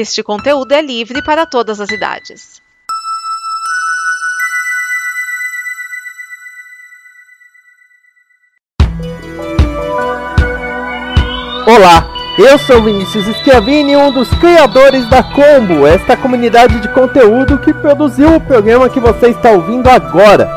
Este conteúdo é livre para todas as idades. Olá, eu sou Vinícius Schiavini, um dos criadores da Combo, esta comunidade de conteúdo que produziu o programa que você está ouvindo agora.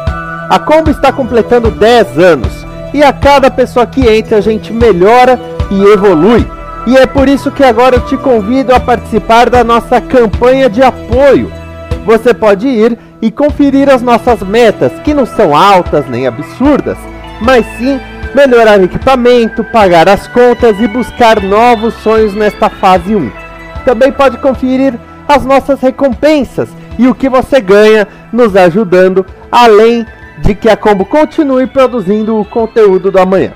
A Combo está completando 10 anos e a cada pessoa que entra a gente melhora e evolui. E é por isso que agora eu te convido a participar da nossa campanha de apoio. Você pode ir e conferir as nossas metas, que não são altas nem absurdas, mas sim melhorar o equipamento, pagar as contas e buscar novos sonhos nesta fase 1. Também pode conferir as nossas recompensas e o que você ganha nos ajudando, além de que a Combo continue produzindo o conteúdo do amanhã.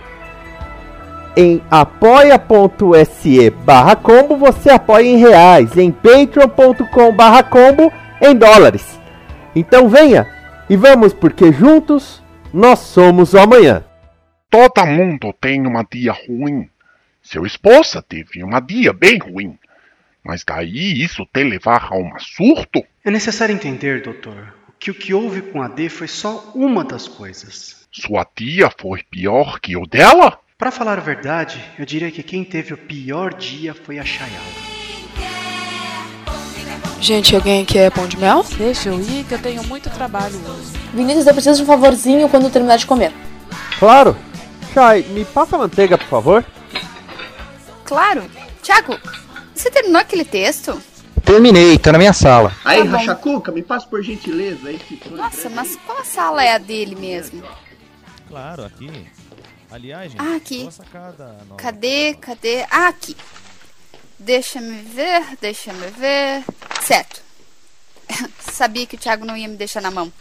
Em apoia.se barra combo você apoia em reais, em patreon.com barra combo em dólares. Então venha e vamos porque juntos nós somos o amanhã. Todo mundo tem uma dia ruim. Seu esposa teve uma dia bem ruim. Mas daí isso te levar a um surto? É necessário entender, doutor, que o que houve com a D foi só uma das coisas. Sua tia foi pior que o dela? Para falar a verdade, eu diria que quem teve o pior dia foi a Chayala. Gente, alguém quer pão de mel? Deixa eu ir que eu tenho muito trabalho hoje. Vinícius, eu preciso de um favorzinho quando terminar de comer. Claro! Chay, me passa a manteiga, por favor. Claro. Tiago, você terminou aquele texto? Terminei, tá na minha sala. Aí, Tá. Rachacuca, me passa por gentileza aí. Nossa, mas qual sala é a dele mesmo? Claro, aqui. Aliás, gente, Ah, aqui. sacada. Cadê, cadê? Ah, aqui. Deixa-me ver, deixa-me ver. Certo. Sabia que o Thiago não ia me deixar na mão.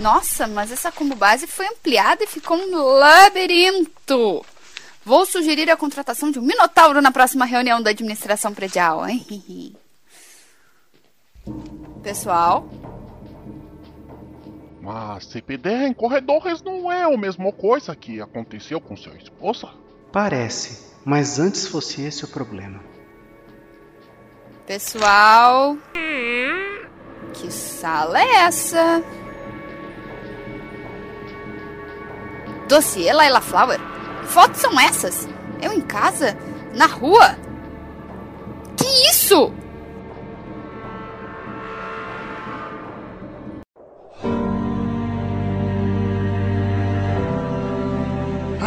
Nossa, mas essa combo base foi ampliada e ficou um labirinto. Vou sugerir a contratação de um minotauro na próxima reunião da administração predial. hein? Pessoal, Mas CPD em corredores não é a mesma coisa que aconteceu com sua esposa? Parece, mas antes fosse esse o problema. pessoal. Que sala é essa? Dossiê Laila Flower? Que fotos são essas? Eu em casa? Na rua? Que isso?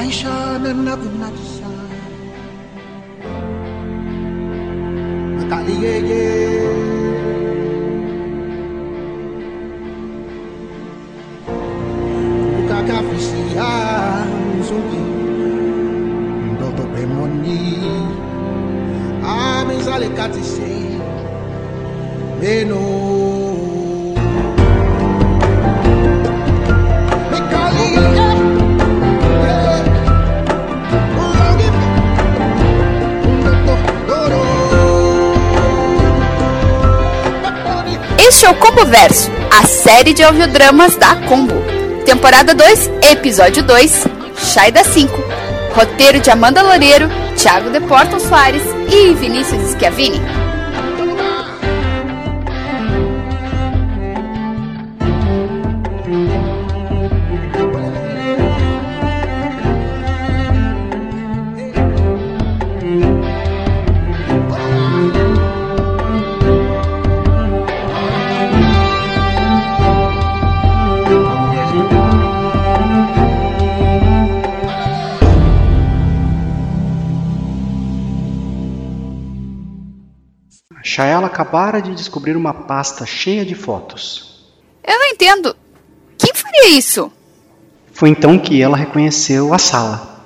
nation and nothing at the side. Nataliye. Kakafisia nzuri ndoto pemoni amezalekatise é o Combo Verso, a série de audiodramas da Combo. Temporada 2, episódio 2, Chai da 5. Roteiro de Amanda Loureiro, Thiago De Porto Soares e Vinícius Schiavini. Acabara de descobrir uma pasta cheia de fotos. Eu não entendo. Quem faria isso? Foi então que ela reconheceu a sala.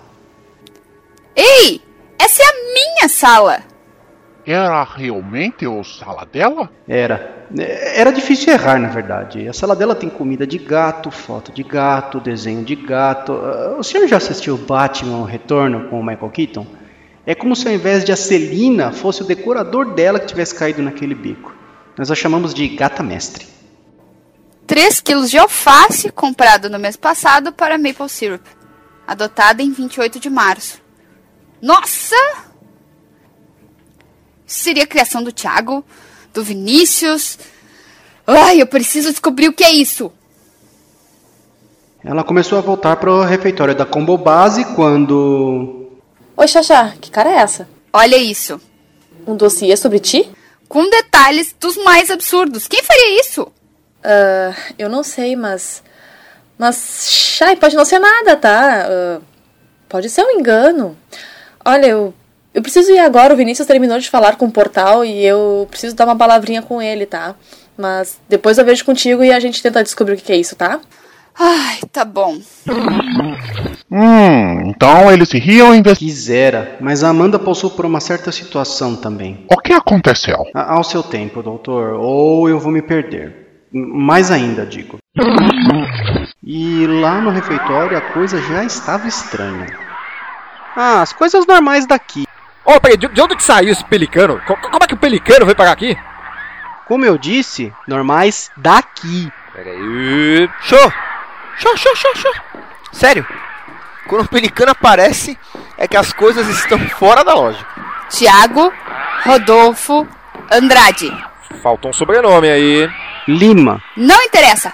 Ei! Essa é a minha sala! Era realmente o sala dela? Era. Era difícil errar, na verdade. A sala dela tem comida de gato, foto de gato, desenho de gato. Ah, O senhor já assistiu Batman Retorno com o Michael Keaton? É como se ao invés de a Celina fosse o decorador dela que tivesse caído naquele bico. Nós a chamamos de gata mestre. 3 quilos de alface comprado no mês passado para maple syrup. Adotada em 28 de março. Nossa! Seria criação do Thiago, do Vinícius. Ai, eu preciso descobrir o que é isso. Ela começou a voltar para o refeitório da Combo Base quando. Oi, Xaxá, que cara é essa? Olha isso. Um dossiê sobre ti? Com detalhes dos mais absurdos. Quem faria isso? Uh, eu não sei, mas. Mas. Shai, pode não ser nada, tá? Uh, pode ser um engano. Olha, eu. Eu preciso ir agora. O Vinícius terminou de falar com o portal e eu preciso dar uma palavrinha com ele, tá? Mas depois eu vejo contigo e a gente tenta descobrir o que é isso, tá? Ai, tá bom. Hum, então eles se riam em vez... Quisera, mas a Amanda passou por uma certa situação também. O que aconteceu? A- Ao seu tempo, doutor, ou eu vou me perder. M- Mais ainda, digo. E lá no refeitório a coisa já estava estranha. Ah, as coisas normais daqui. Ô, peraí, de de onde que saiu esse pelicano? Co- Como é que o pelicano veio parar aqui? Como eu disse, normais daqui. Peraí. Show! Show, show, show, show! Sério? Quando o pelicano aparece, é que as coisas estão fora da lógica. Tiago, Rodolfo, Andrade. Faltou um sobrenome aí. Lima. Não interessa.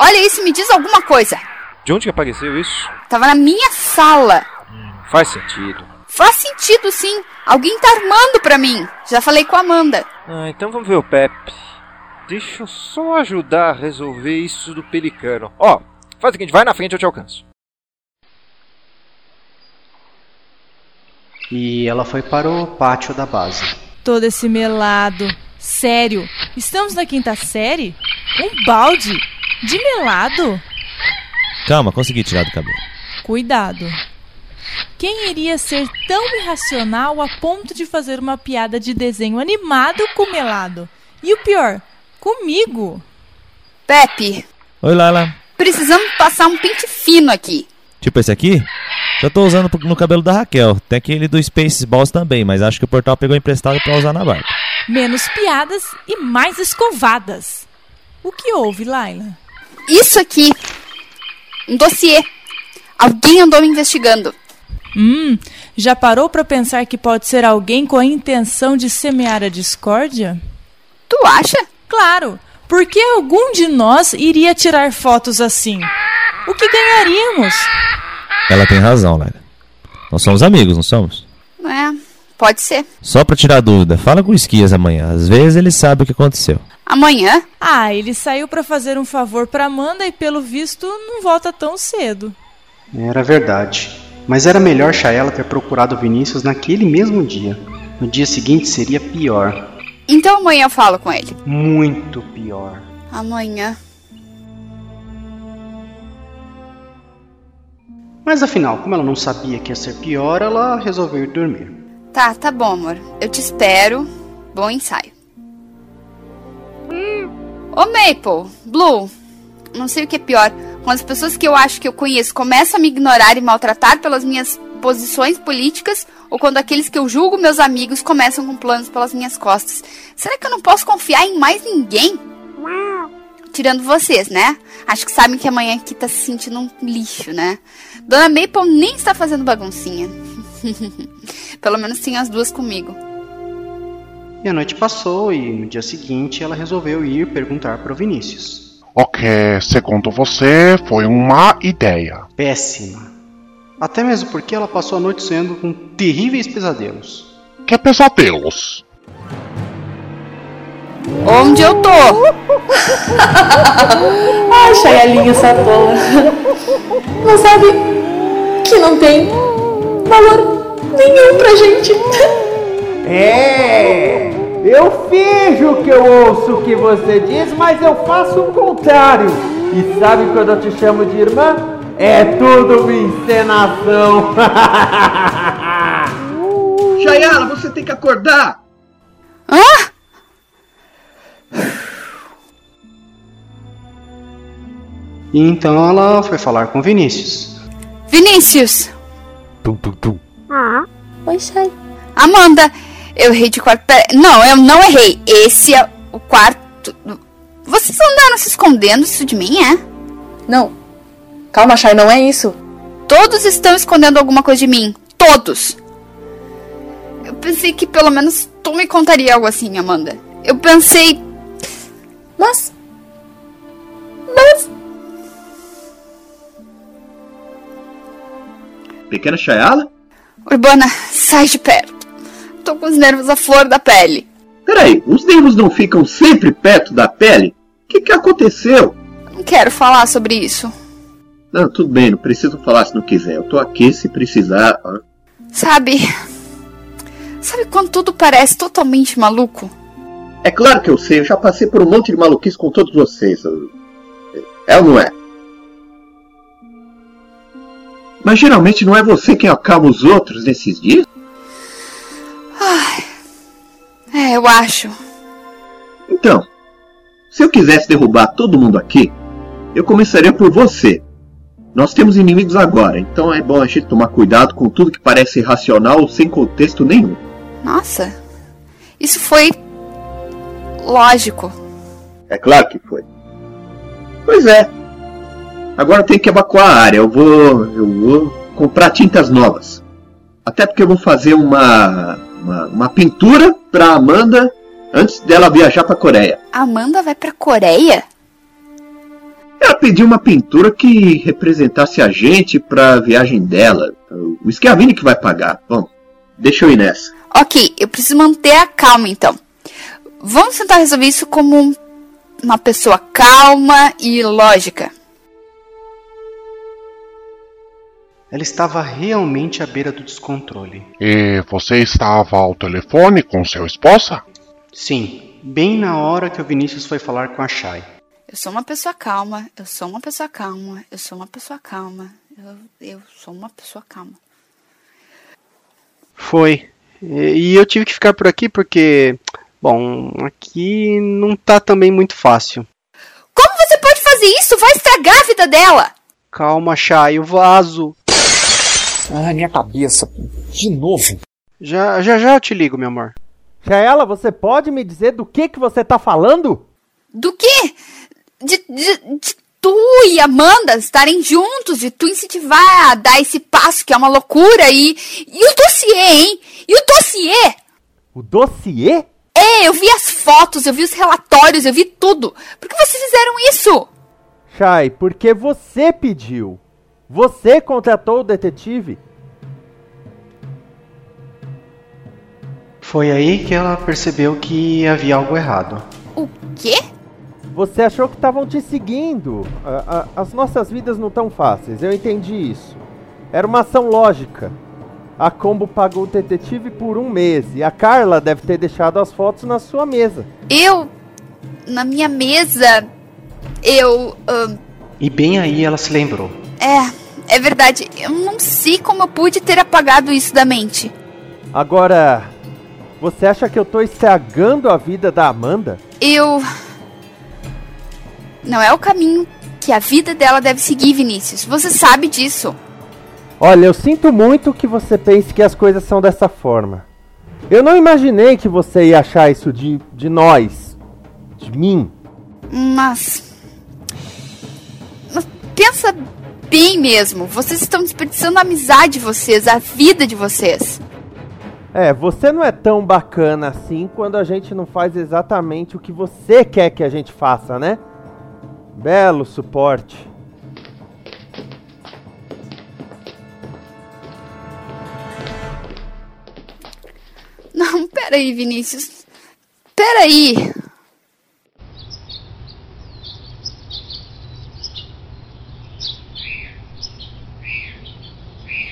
Olha isso me diz alguma coisa. De onde que apareceu isso? Tava na minha sala. Faz sentido. Faz sentido, sim. Alguém tá armando pra mim. Já falei com a Amanda. Ah, então vamos ver o Pepe. Deixa eu só ajudar a resolver isso do pelicano. Ó, faz o seguinte, vai na frente, eu te alcanço. E ela foi para o pátio da base. Todo esse melado. Sério, estamos na quinta série? Um balde? De melado? Calma, consegui tirar do cabelo. Cuidado. Quem iria ser tão irracional a ponto de fazer uma piada de desenho animado com melado? E o pior, comigo? Pepe, Oi, Lala. precisamos passar um pente fino aqui. Tipo esse aqui? Já tô usando no cabelo da Raquel. Tem aquele do Spaceballs também, mas acho que o portal pegou emprestado pra usar na barba. Menos piadas e mais escovadas. O que houve, Laila? Isso aqui. Um dossiê. Alguém andou me investigando. Hum, já parou pra pensar que pode ser alguém com a intenção de semear a discórdia? Tu acha? Claro, porque algum de nós iria tirar fotos assim? O que ganharíamos? Ela tem razão, Laila. Nós somos amigos, não somos? É, pode ser. Só pra tirar dúvida, fala com o Esquias amanhã. Às vezes ele sabe o que aconteceu. Amanhã? Ah, ele saiu pra fazer um favor pra Amanda e pelo visto não volta tão cedo. Era verdade. Mas era melhor Shaela ter procurado Vinícius naquele mesmo dia. No dia seguinte seria pior. Então amanhã eu falo com ele. Muito pior. Amanhã. Mas afinal, como ela não sabia que ia ser pior, ela resolveu ir dormir. Tá, tá bom, amor. Eu te espero. Bom ensaio. Ô Maple, Blue, não sei o que é pior. Quando as pessoas que eu acho que eu conheço começam a me ignorar e maltratar pelas minhas posições políticas, ou quando aqueles que eu julgo meus amigos começam com planos pelas minhas costas. Será que eu não posso confiar em mais ninguém? Tirando vocês, né? Acho que sabem que amanhã aqui tá se sentindo um lixo, né? Dona Maple nem está fazendo baguncinha. Pelo menos tem as duas comigo. E a noite passou e no dia seguinte ela resolveu ir perguntar para o Vinícius. O que, segundo você, foi uma ideia. Péssima. Até mesmo porque ela passou a noite sonhando com terríveis pesadelos. Que pesadelos? Onde eu tô? Ai, Chayalinha, essa tola. Não sabe que não tem valor nenhum pra gente. É, eu finjo que eu ouço o que você diz, mas eu faço o contrário. E sabe quando eu te chamo de irmã? É tudo uma encenação. Chayala, você tem que acordar! Hã? E então ela foi falar com o Vinícius. Vinícius! tum, tum, tum. Oi, Chay. Amanda, eu errei de quarto. Pera... Não, eu não errei. Esse é o quarto. Vocês andaram se escondendo isso de mim, é? Não. Calma, Chay, não é isso. Todos estão escondendo alguma coisa de mim. Todos. pensei que pelo menos tu me contaria algo assim, Amanda. Eu pensei. Mas. Mas. Pequena Chayala? Urbana, sai de perto. Tô com os nervos à flor da pele. Peraí, os nervos não ficam sempre perto da pele? O que, que aconteceu? Não quero falar sobre isso. Não, tudo bem, não preciso falar se não quiser. Eu tô aqui se precisar. Sabe. Sabe quando tudo parece totalmente maluco? É claro que eu sei, eu já passei por um monte de maluquice com todos vocês. É ou não é? Mas geralmente não é você quem acalma os outros nesses dias? Ai. É, eu acho. Então, se eu quisesse derrubar todo mundo aqui, eu começaria por você. Nós temos inimigos agora, então é bom a gente tomar cuidado com tudo que parece irracional ou sem contexto nenhum. Nossa. Isso foi. lógico. É claro que foi. Pois é. Agora eu tenho que evacuar a área. Eu vou. Eu vou comprar tintas novas. Até porque eu vou fazer uma. uma, uma pintura pra Amanda antes dela viajar pra Coreia. Amanda vai pra Coreia? Ela pediu uma pintura que representasse a gente pra viagem dela. O Schiavini que vai pagar. Bom, deixa eu ir nessa. Ok, eu preciso manter a calma então. Vamos tentar resolver isso como um- uma pessoa calma e lógica. Ela estava realmente à beira do descontrole. E você estava ao telefone com seu esposa? Sim, bem na hora que o Vinícius foi falar com a Shai. Eu sou uma pessoa calma, eu sou uma pessoa calma, eu sou uma pessoa calma, eu, eu sou uma pessoa calma. Foi. E e eu tive que ficar por aqui porque, bom, aqui não tá também muito fácil. Como você pode fazer isso? Vai estragar a vida dela! Calma, Shai, o vaso. Ai, minha cabeça. De novo. Já, já, já eu te ligo, meu amor. Shaela, você pode me dizer do que que você tá falando? Do quê? De, de, de tu e Amanda estarem juntos, de tu incentivar a dar esse passo que é uma loucura e. E o dossiê, hein? E o dossiê? O dossiê? É, eu vi as fotos, eu vi os relatórios, eu vi tudo. Por que vocês fizeram isso? Shai, porque você pediu. Você contratou o detetive. Foi aí que ela percebeu que havia algo errado. O quê? Você achou que estavam te seguindo. A- a- as nossas vidas não tão fáceis, eu entendi isso. Era uma ação lógica. A Combo pagou o detetive por um mês e a Carla deve ter deixado as fotos na sua mesa. Eu. Na minha mesa. Eu. ahn, E bem aí ela se lembrou. é, é verdade. Eu não sei como eu pude ter apagado isso da mente. Agora, você acha que eu tô estragando a vida da Amanda? Eu. Não é o caminho que a vida dela deve seguir, Vinícius. Você sabe disso. Olha, eu sinto muito que você pense que as coisas são dessa forma. Eu não imaginei que você ia achar isso de, de nós, de mim. Mas. Mas pensa bem mesmo. Vocês estão desperdiçando a amizade de vocês, a vida de vocês. É, você não é tão bacana assim quando a gente não faz exatamente o que você quer que a gente faça, né? Belo suporte. Não, peraí, Vinícius. Peraí.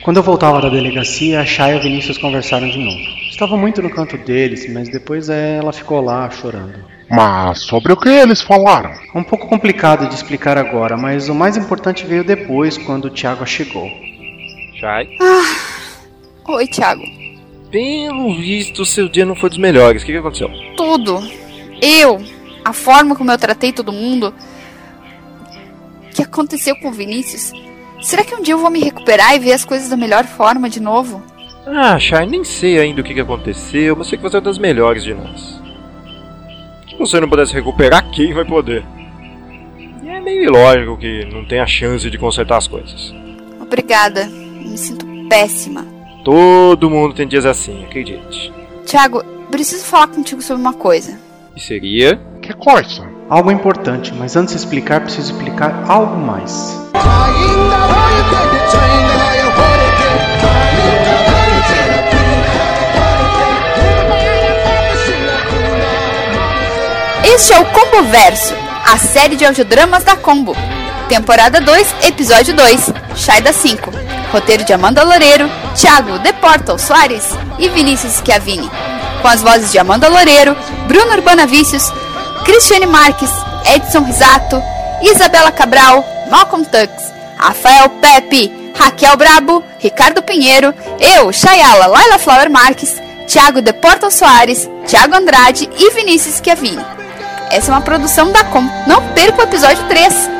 Quando eu voltava da delegacia, a Shai e o Vinícius conversaram de novo. Estava muito no canto deles, mas depois eh, ela ficou lá chorando. Mas sobre o que eles falaram? Um pouco complicado de explicar agora, mas o mais importante veio depois, quando o Thiago chegou. Shai? Ah. Oi, Thiago. Pelo visto, seu dia não foi dos melhores. O que, que aconteceu? Tudo. Eu. A forma como eu tratei todo mundo. O que aconteceu com o Vinícius? Será que um dia eu vou me recuperar e ver as coisas da melhor forma de novo? Ah, Shai, nem sei ainda o que, aconteceu, mas sei que você é das melhores de nós. Se você não pudesse recuperar, quem vai poder? E é meio ilógico que não tenha chance de consertar as coisas. Obrigada. Me sinto péssima. Todo mundo tem dias assim, acredite. Tiago, preciso falar contigo sobre uma coisa. E seria? Que coisa? Algo importante, mas antes de explicar, preciso explicar algo mais. Este é o Combo Verso, a série de audiodramas da Combo. Temporada 2, episódio 2, Shai da 5. Roteiro de Amanda Loureiro, Thiago The Portal Soares e Vinícius Schiavini. Com as vozes de Amanda Loureiro, Bruno Urbana Vícios, Cristiane Marques, Edson Risato, Isabela Cabral, Malcolm Tux, Rafael Pepe, Raquel Brabo, Ricardo Pinheiro, eu, Chayala Laila Flower Marques, Thiago De Portal Soares, Thiago Andrade e Vinícius Schiavini. Essa é uma produção da Com. Não perca o episódio 3.